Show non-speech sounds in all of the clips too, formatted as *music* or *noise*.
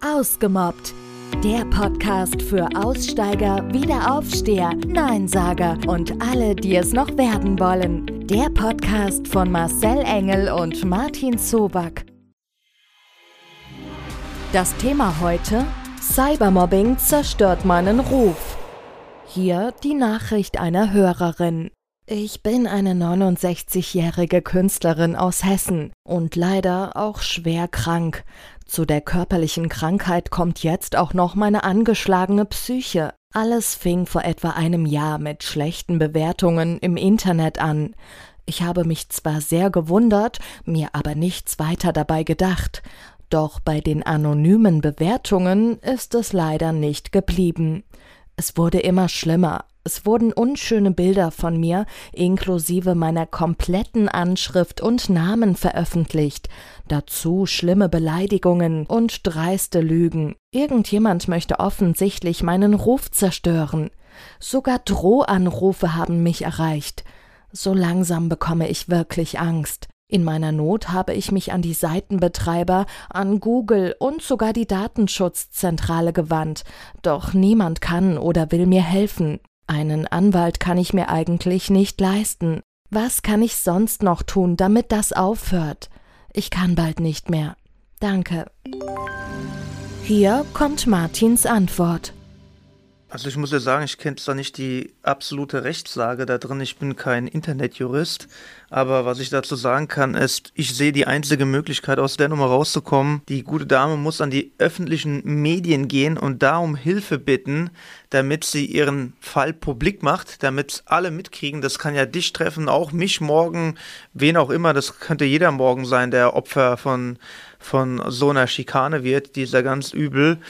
Ausgemobbt. Der Podcast für Aussteiger, Wiederaufsteher, Neinsager und alle, die es noch werden wollen. Der Podcast von Marcel Engel und Martin Zoback. Das Thema heute: Cybermobbing zerstört meinen Ruf. Hier die Nachricht einer Hörerin. Ich bin eine 69-jährige Künstlerin aus Hessen und leider auch schwer krank. Zu der körperlichen Krankheit kommt jetzt auch noch meine angeschlagene Psyche. Alles fing vor etwa einem Jahr mit schlechten Bewertungen im Internet an. Ich habe mich zwar sehr gewundert, mir aber nichts weiter dabei gedacht. Doch bei den anonymen Bewertungen ist es leider nicht geblieben. Es wurde immer schlimmer. Es wurden unschöne Bilder von mir inklusive meiner kompletten Anschrift und Namen veröffentlicht, dazu schlimme Beleidigungen und dreiste Lügen. Irgendjemand möchte offensichtlich meinen Ruf zerstören. Sogar Drohanrufe haben mich erreicht. So langsam bekomme ich wirklich Angst. In meiner Not habe ich mich an die Seitenbetreiber, an Google und sogar die Datenschutzzentrale gewandt, doch niemand kann oder will mir helfen. Einen Anwalt kann ich mir eigentlich nicht leisten. Was kann ich sonst noch tun, damit das aufhört? Ich kann bald nicht mehr. Danke. Hier kommt Martins Antwort. Also ich muss ja sagen, ich kenne zwar nicht die absolute Rechtslage da drin, ich bin kein Internetjurist, aber was ich dazu sagen kann, ist, ich sehe die einzige Möglichkeit, aus der Nummer rauszukommen. Die gute Dame muss an die öffentlichen Medien gehen und da um Hilfe bitten, damit sie ihren Fall publik macht, damit alle mitkriegen. Das kann ja dich treffen, auch mich morgen, wen auch immer. Das könnte jeder morgen sein, der Opfer von, von so einer Schikane wird. Die ist ja ganz übel.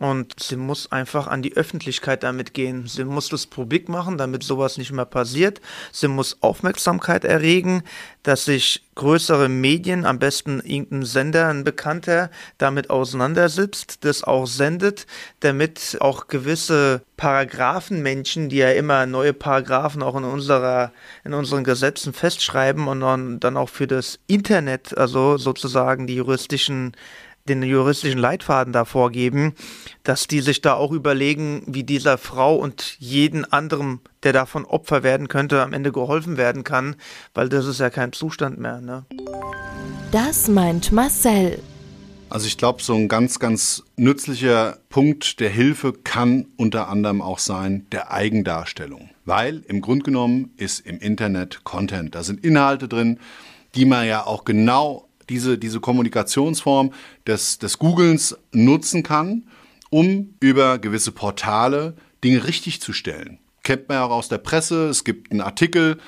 Und sie muss einfach an die Öffentlichkeit damit gehen. Sie muss das publik machen, damit sowas nicht mehr passiert. Sie muss Aufmerksamkeit erregen, dass sich größere Medien, am besten irgendein Sender, ein Bekannter, damit auseinandersetzt, das auch sendet, damit auch gewisse Paragraphenmenschen, die ja immer neue Paragraphen auch in unserer, in unseren Gesetzen festschreiben und dann auch für das Internet, also sozusagen die juristischen den juristischen Leitfaden da vorgeben, dass die sich da auch überlegen, wie dieser Frau und jeden anderen, der davon Opfer werden könnte, am Ende geholfen werden kann, weil das ist ja kein Zustand mehr. Ne? Das meint Marcel. Also ich glaube, so ein ganz, ganz nützlicher Punkt der Hilfe kann unter anderem auch sein der Eigendarstellung. Weil im Grunde genommen ist im Internet Content. Da sind Inhalte drin, die man ja auch genau diese, diese Kommunikationsform des, des Googlens nutzen kann, um über gewisse Portale Dinge richtig zu stellen. Kennt man ja auch aus der Presse, es gibt einen Artikel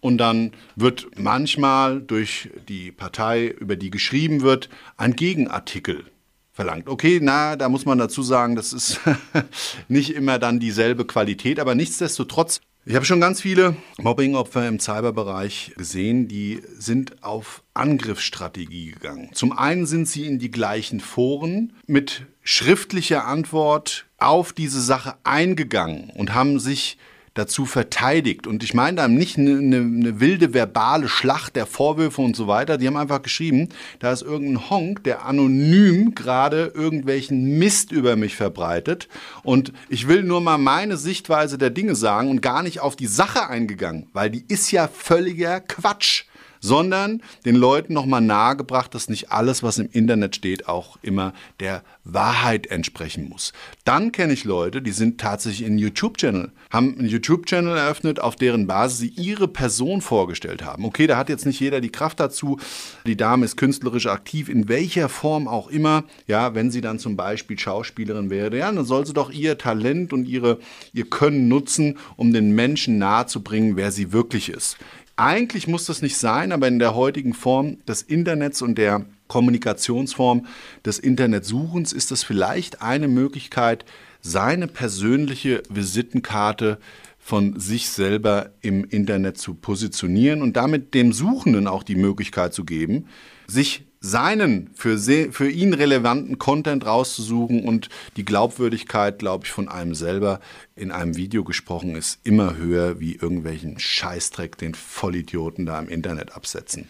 und dann wird manchmal durch die Partei, über die geschrieben wird, ein Gegenartikel verlangt. Okay, na, da muss man dazu sagen, das ist *laughs* nicht immer dann dieselbe Qualität, aber nichtsdestotrotz ich habe schon ganz viele Mobbingopfer im Cyberbereich gesehen, die sind auf Angriffsstrategie gegangen. Zum einen sind sie in die gleichen Foren mit schriftlicher Antwort auf diese Sache eingegangen und haben sich dazu verteidigt. Und ich meine da nicht eine, eine, wilde verbale Schlacht der Vorwürfe und so weiter. Die haben einfach geschrieben, da ist irgendein Honk, der anonym gerade irgendwelchen Mist über mich verbreitet. Und ich will nur mal meine Sichtweise der Dinge sagen und gar nicht auf die Sache eingegangen, weil die ist ja völliger Quatsch sondern den Leuten nochmal nahegebracht, dass nicht alles, was im Internet steht, auch immer der Wahrheit entsprechen muss. Dann kenne ich Leute, die sind tatsächlich in YouTube-Channel, haben einen YouTube-Channel eröffnet, auf deren Basis sie ihre Person vorgestellt haben. Okay, da hat jetzt nicht jeder die Kraft dazu. Die Dame ist künstlerisch aktiv, in welcher Form auch immer. Ja, wenn sie dann zum Beispiel Schauspielerin wäre, ja, dann soll sie doch ihr Talent und ihre, ihr Können nutzen, um den Menschen nahezubringen, wer sie wirklich ist. Eigentlich muss das nicht sein, aber in der heutigen Form des Internets und der Kommunikationsform des Internetsuchens ist das vielleicht eine Möglichkeit, seine persönliche Visitenkarte von sich selber im Internet zu positionieren und damit dem Suchenden auch die Möglichkeit zu geben, sich seinen für, für ihn relevanten Content rauszusuchen und die Glaubwürdigkeit, glaube ich, von einem selber in einem Video gesprochen ist immer höher wie irgendwelchen Scheißdreck den Vollidioten da im Internet absetzen.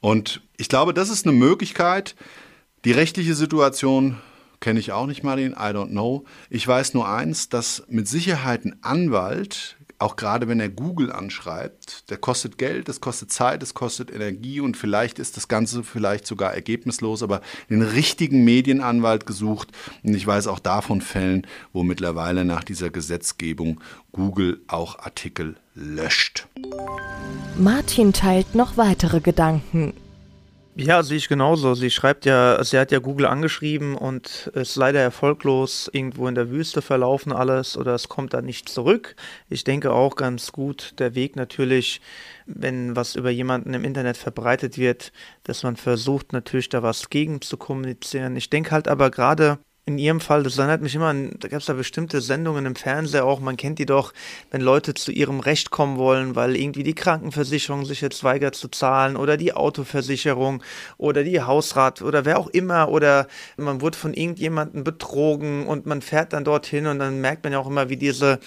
Und ich glaube, das ist eine Möglichkeit. Die rechtliche Situation kenne ich auch nicht, Martin, I don't know. Ich weiß nur eins, dass mit Sicherheit ein Anwalt auch gerade wenn er Google anschreibt, der kostet Geld, das kostet Zeit, das kostet Energie und vielleicht ist das Ganze vielleicht sogar ergebnislos, aber den richtigen Medienanwalt gesucht. Und ich weiß auch davon Fällen, wo mittlerweile nach dieser Gesetzgebung Google auch Artikel löscht. Martin teilt noch weitere Gedanken. Ja, sehe ich genauso. Sie schreibt ja, sie hat ja Google angeschrieben und ist leider erfolglos irgendwo in der Wüste verlaufen alles oder es kommt da nicht zurück. Ich denke auch ganz gut der Weg natürlich, wenn was über jemanden im Internet verbreitet wird, dass man versucht natürlich da was gegen zu kommunizieren. Ich denke halt aber gerade in ihrem Fall, das erinnert mich immer an, da gab es da bestimmte Sendungen im Fernseher auch, man kennt die doch, wenn Leute zu ihrem Recht kommen wollen, weil irgendwie die Krankenversicherung sich jetzt weigert zu zahlen oder die Autoversicherung oder die Hausrat oder wer auch immer oder man wurde von irgendjemandem betrogen und man fährt dann dorthin und dann merkt man ja auch immer, wie diese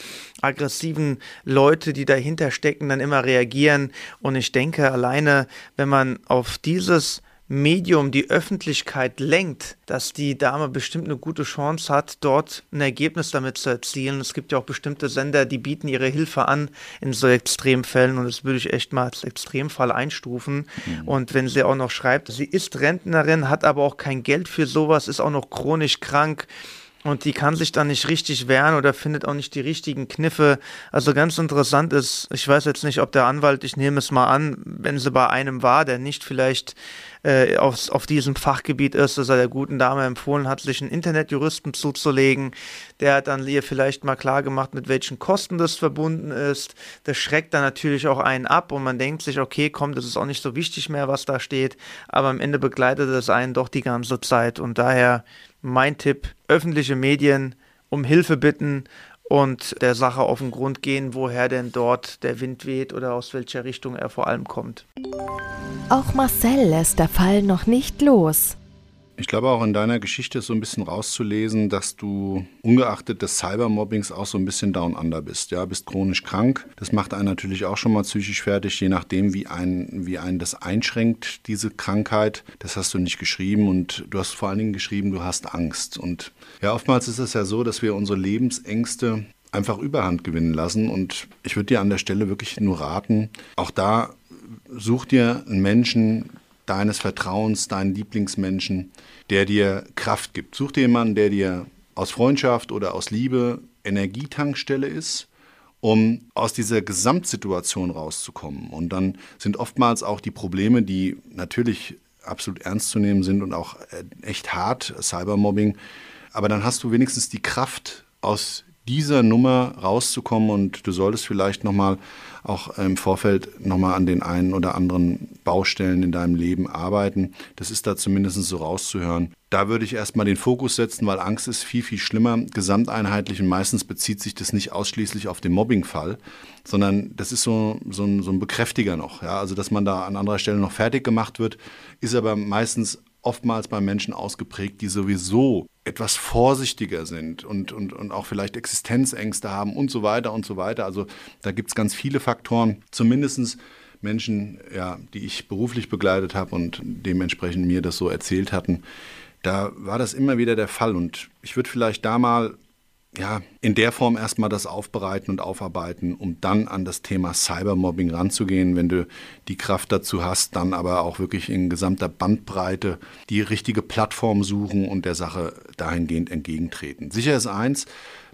aggressiven Leute, die dahinter stecken, dann immer reagieren. Und ich denke alleine, wenn man auf dieses Medium die Öffentlichkeit lenkt, dass die Dame bestimmt eine gute Chance hat, dort ein Ergebnis damit zu erzielen. Es gibt ja auch bestimmte Sender, die bieten ihre Hilfe an in so Extremfällen und das würde ich echt mal als Extremfall einstufen. Mhm. Und wenn sie auch noch schreibt, sie ist Rentnerin, hat aber auch kein Geld für sowas, ist auch noch chronisch krank, und die kann sich dann nicht richtig wehren oder findet auch nicht die richtigen Kniffe. Also ganz interessant ist, ich weiß jetzt nicht, ob der Anwalt, ich nehme es mal an, wenn sie bei einem war, der nicht vielleicht äh, auf, auf diesem Fachgebiet ist, dass er der guten Dame empfohlen hat, sich einen Internetjuristen zuzulegen. Der hat dann ihr vielleicht mal klar gemacht, mit welchen Kosten das verbunden ist. Das schreckt dann natürlich auch einen ab und man denkt sich, okay, komm, das ist auch nicht so wichtig mehr, was da steht. Aber am Ende begleitet es einen doch die ganze Zeit und daher mein Tipp, öffentliche Medien um Hilfe bitten und der Sache auf den Grund gehen, woher denn dort der Wind weht oder aus welcher Richtung er vor allem kommt. Auch Marcel lässt der Fall noch nicht los. Ich glaube auch in deiner Geschichte ist so ein bisschen rauszulesen, dass du ungeachtet des Cybermobbings auch so ein bisschen down under bist. Ja, bist chronisch krank. Das macht einen natürlich auch schon mal psychisch fertig, je nachdem, wie ein, wie einen das einschränkt, diese Krankheit. Das hast du nicht geschrieben und du hast vor allen Dingen geschrieben, du hast Angst. Und ja, oftmals ist es ja so, dass wir unsere Lebensängste einfach überhand gewinnen lassen. Und ich würde dir an der Stelle wirklich nur raten, auch da such dir einen Menschen, deines Vertrauens, deinen Lieblingsmenschen, der dir Kraft gibt. Such dir jemanden, der dir aus Freundschaft oder aus Liebe Energietankstelle ist, um aus dieser Gesamtsituation rauszukommen. Und dann sind oftmals auch die Probleme, die natürlich absolut ernst zu nehmen sind und auch äh, echt hart, Cybermobbing, aber dann hast du wenigstens die Kraft, aus dieser Nummer rauszukommen und du solltest vielleicht nochmal auch im Vorfeld nochmal an den einen oder anderen Baustellen in deinem Leben arbeiten. Das ist da zumindest so rauszuhören. Da würde ich erstmal den Fokus setzen, weil Angst ist viel, viel schlimmer, gesamteinheitlich und meistens bezieht sich das nicht ausschließlich auf den Mobbingfall, sondern das ist so, so, ein, so ein Bekräftiger noch. Ja? Also, dass man da an anderer Stelle noch fertig gemacht wird, ist aber meistens oftmals bei Menschen ausgeprägt, die sowieso etwas vorsichtiger sind und, und, und auch vielleicht Existenzängste haben und so weiter und so weiter. Also da gibt es ganz viele Faktoren. Zumindest Menschen, ja, die ich beruflich begleitet habe und dementsprechend mir das so erzählt hatten, da war das immer wieder der Fall. Und ich würde vielleicht da mal ja, in der Form erstmal das aufbereiten und aufarbeiten, um dann an das Thema Cybermobbing ranzugehen. Wenn du die Kraft dazu hast, dann aber auch wirklich in gesamter Bandbreite die richtige Plattform suchen und der Sache dahingehend entgegentreten. Sicher ist eins,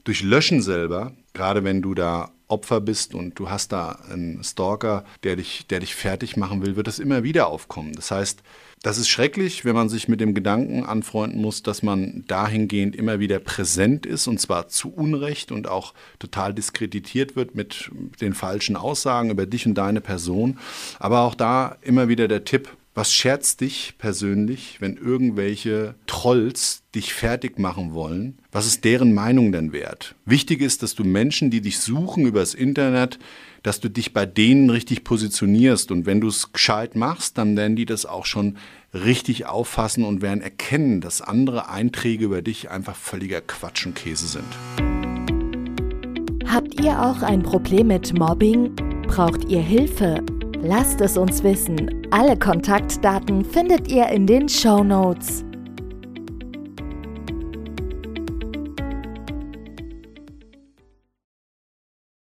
durch Löschen selber, gerade wenn du da Opfer bist und du hast da einen Stalker, der dich, der dich fertig machen will, wird es immer wieder aufkommen. Das heißt, das ist schrecklich, wenn man sich mit dem Gedanken anfreunden muss, dass man dahingehend immer wieder präsent ist und zwar zu Unrecht und auch total diskreditiert wird mit den falschen Aussagen über dich und deine Person. Aber auch da immer wieder der Tipp, was scherzt dich persönlich, wenn irgendwelche Trolls dich fertig machen wollen? Was ist deren Meinung denn wert? Wichtig ist, dass du Menschen, die dich suchen übers Internet, dass du dich bei denen richtig positionierst. Und wenn du es gescheit machst, dann werden die das auch schon richtig auffassen und werden erkennen, dass andere Einträge über dich einfach völliger Quatsch und Käse sind. Habt ihr auch ein Problem mit Mobbing? Braucht ihr Hilfe? Lasst es uns wissen. Alle Kontaktdaten findet ihr in den Show Notes.